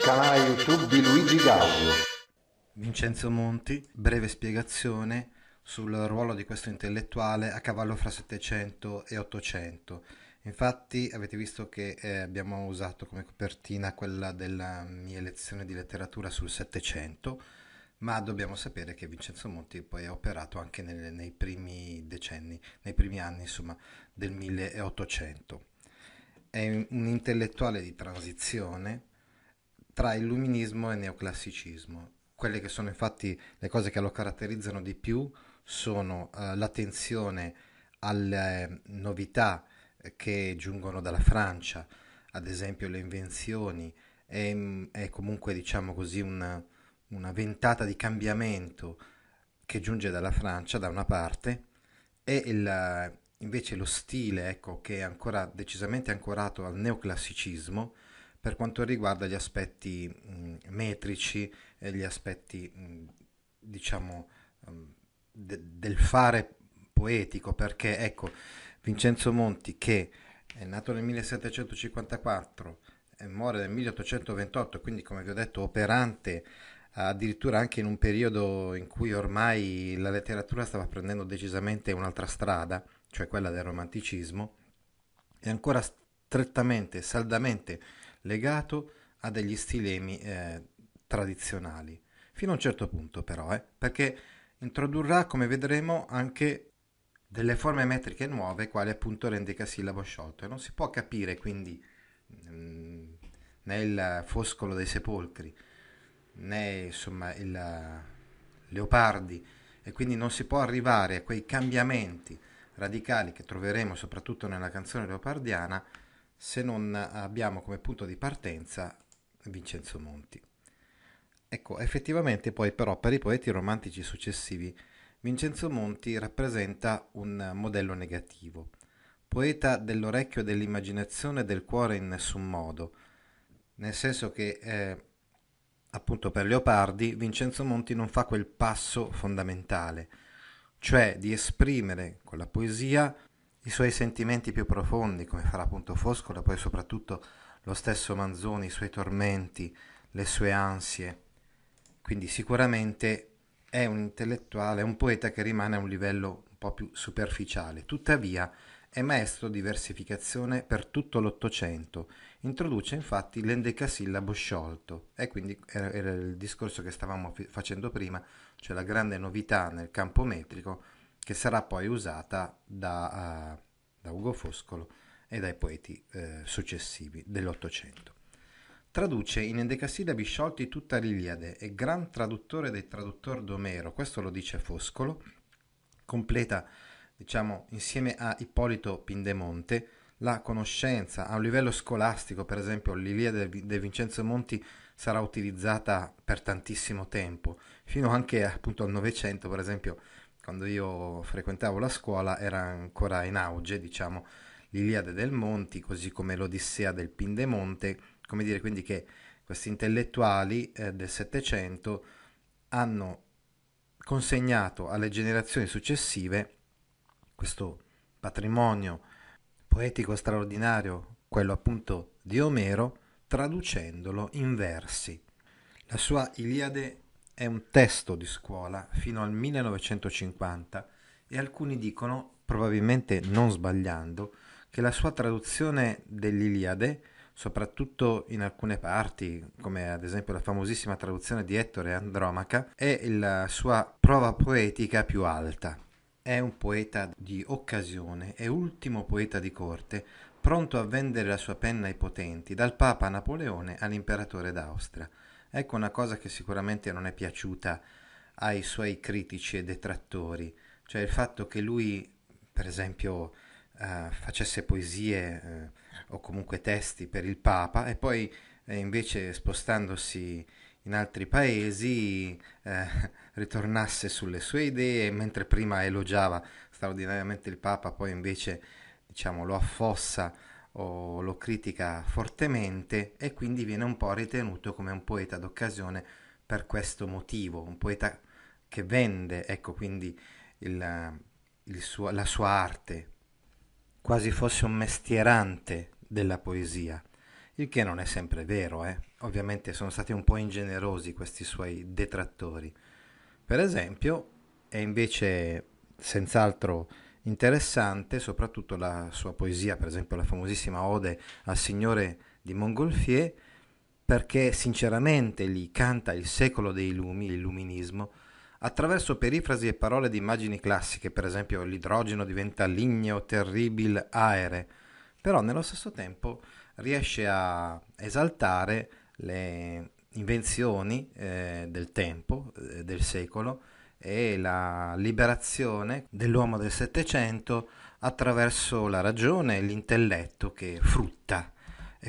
Canale YouTube di Luigi Gaudio. Vincenzo Monti, breve spiegazione sul ruolo di questo intellettuale a cavallo fra 700 e 800. Infatti avete visto che eh, abbiamo usato come copertina quella della mia lezione di letteratura sul 700, ma dobbiamo sapere che Vincenzo Monti poi ha operato anche nel, nei primi decenni, nei primi anni insomma, del 1800. È un intellettuale di transizione tra illuminismo e neoclassicismo. Quelle che sono infatti le cose che lo caratterizzano di più sono eh, l'attenzione alle novità che giungono dalla Francia, ad esempio le invenzioni, è, è comunque diciamo così una, una ventata di cambiamento che giunge dalla Francia da una parte e il, invece lo stile ecco, che è ancora decisamente ancorato al neoclassicismo per quanto riguarda gli aspetti mh, metrici e gli aspetti mh, diciamo mh, de, del fare poetico perché ecco Vincenzo Monti che è nato nel 1754 e muore nel 1828 quindi come vi ho detto operante addirittura anche in un periodo in cui ormai la letteratura stava prendendo decisamente un'altra strada cioè quella del romanticismo è ancora strettamente saldamente legato a degli stilemi eh, tradizionali fino a un certo punto però eh, perché introdurrà come vedremo anche delle forme metriche nuove, quali appunto l'endecasillabo sciolto. E non si può capire quindi mh, mm, né il foscolo dei sepolcri, né insomma il leopardi, e quindi non si può arrivare a quei cambiamenti radicali che troveremo soprattutto nella canzone leopardiana se non abbiamo come punto di partenza Vincenzo Monti. Ecco, effettivamente poi però per i poeti romantici successivi Vincenzo Monti rappresenta un modello negativo, poeta dell'orecchio dell'immaginazione e del cuore in nessun modo, nel senso che eh, appunto per Leopardi Vincenzo Monti non fa quel passo fondamentale, cioè di esprimere con la poesia i suoi sentimenti più profondi, come farà appunto Foscola, poi soprattutto lo stesso Manzoni, i suoi tormenti, le sue ansie. Quindi sicuramente è un intellettuale, un poeta che rimane a un livello un po' più superficiale. Tuttavia è maestro di versificazione per tutto l'Ottocento. Introduce infatti l'endecasillabo sciolto e quindi era, il discorso che stavamo facendo prima, cioè la grande novità nel campo metrico che sarà poi usata da, uh, da Ugo Foscolo e dai poeti uh, successivi dell'Ottocento. Traduce in endecasillabi sciolti tutta l'Iliade, è gran traduttore dei traduttori d'Omero, questo lo dice Foscolo, completa, diciamo, insieme a Ippolito Pindemonte, la conoscenza a un livello scolastico, per esempio l'Iliade di Vincenzo Monti sarà utilizzata per tantissimo tempo, fino anche appunto al Novecento, per esempio, quando io frequentavo la scuola era ancora in auge, diciamo, l'Iliade del Monti, così come l'Odissea del Pindemonte, come dire quindi che questi intellettuali eh, del Settecento hanno consegnato alle generazioni successive questo patrimonio poetico straordinario, quello appunto di Omero, traducendolo in versi. La sua Iliade è un testo di scuola fino al 1950 e alcuni dicono, probabilmente non sbagliando, che la sua traduzione dell'Iliade soprattutto in alcune parti, come ad esempio la famosissima traduzione di Ettore Andromaca, è la sua prova poetica più alta. È un poeta di occasione, è ultimo poeta di corte, pronto a vendere la sua penna ai potenti, dal Papa Napoleone all'imperatore d'Austria. Ecco una cosa che sicuramente non è piaciuta ai suoi critici e detrattori, cioè il fatto che lui, per esempio, uh, facesse poesie uh, o comunque testi per il Papa e poi e invece spostandosi in altri paesi eh, ritornasse sulle sue idee, mentre prima elogiava straordinariamente il Papa, poi invece diciamo, lo affossa o lo critica fortemente e quindi viene un po' ritenuto come un poeta d'occasione per questo motivo, un poeta che vende, ecco quindi il, il suo, la sua arte, quasi fosse un mestierante della poesia, il che non è sempre vero, eh? ovviamente sono stati un po' ingenerosi questi suoi detrattori. Per esempio, è invece senz'altro interessante soprattutto la sua poesia, per esempio la famosissima Ode al Signore di Montgolfier, perché sinceramente lì canta il secolo dei lumi, l'illuminismo, attraverso perifrasi e parole di immagini classiche, per esempio l'idrogeno diventa ligneo, terribile, aere, però nello stesso tempo riesce a esaltare le invenzioni eh, del tempo, eh, del secolo, e la liberazione dell'uomo del Settecento attraverso la ragione e l'intelletto che frutta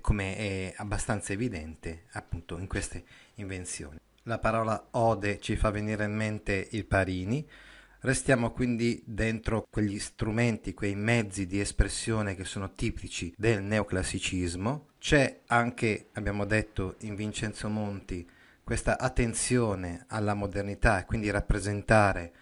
come è abbastanza evidente appunto in queste invenzioni. La parola ode ci fa venire in mente il Parini, restiamo quindi dentro quegli strumenti, quei mezzi di espressione che sono tipici del neoclassicismo. C'è anche, abbiamo detto, in Vincenzo Monti questa attenzione alla modernità e quindi rappresentare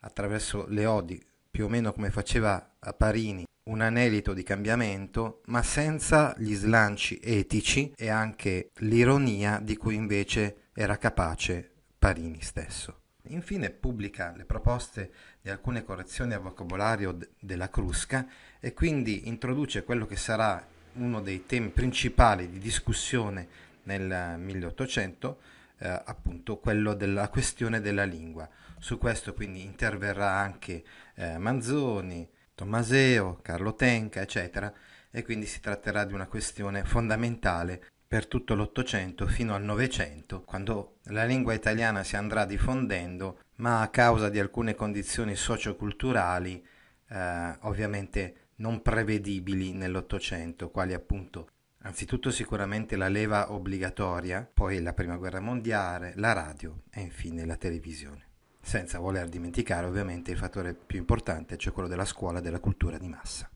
attraverso le odi, più o meno come faceva Parini, un anelito di cambiamento, ma senza gli slanci etici e anche l'ironia di cui invece era capace Parini stesso. Infine pubblica le proposte di alcune correzioni al vocabolario d- della Crusca e quindi introduce quello che sarà uno dei temi principali di discussione nel 1800, eh, appunto quello della questione della lingua. Su questo quindi interverrà anche eh, Manzoni, Tommaseo, Carlo Tenca, eccetera, e quindi si tratterà di una questione fondamentale per tutto l'Ottocento fino al Novecento, quando la lingua italiana si andrà diffondendo, ma a causa di alcune condizioni socioculturali eh, ovviamente non prevedibili nell'Ottocento, quali appunto anzitutto sicuramente la leva obbligatoria, poi la Prima Guerra Mondiale, la radio e infine la televisione senza voler dimenticare ovviamente il fattore più importante, cioè quello della scuola della cultura di massa.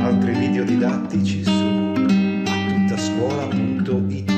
Altri video didattici su attuttascuola.it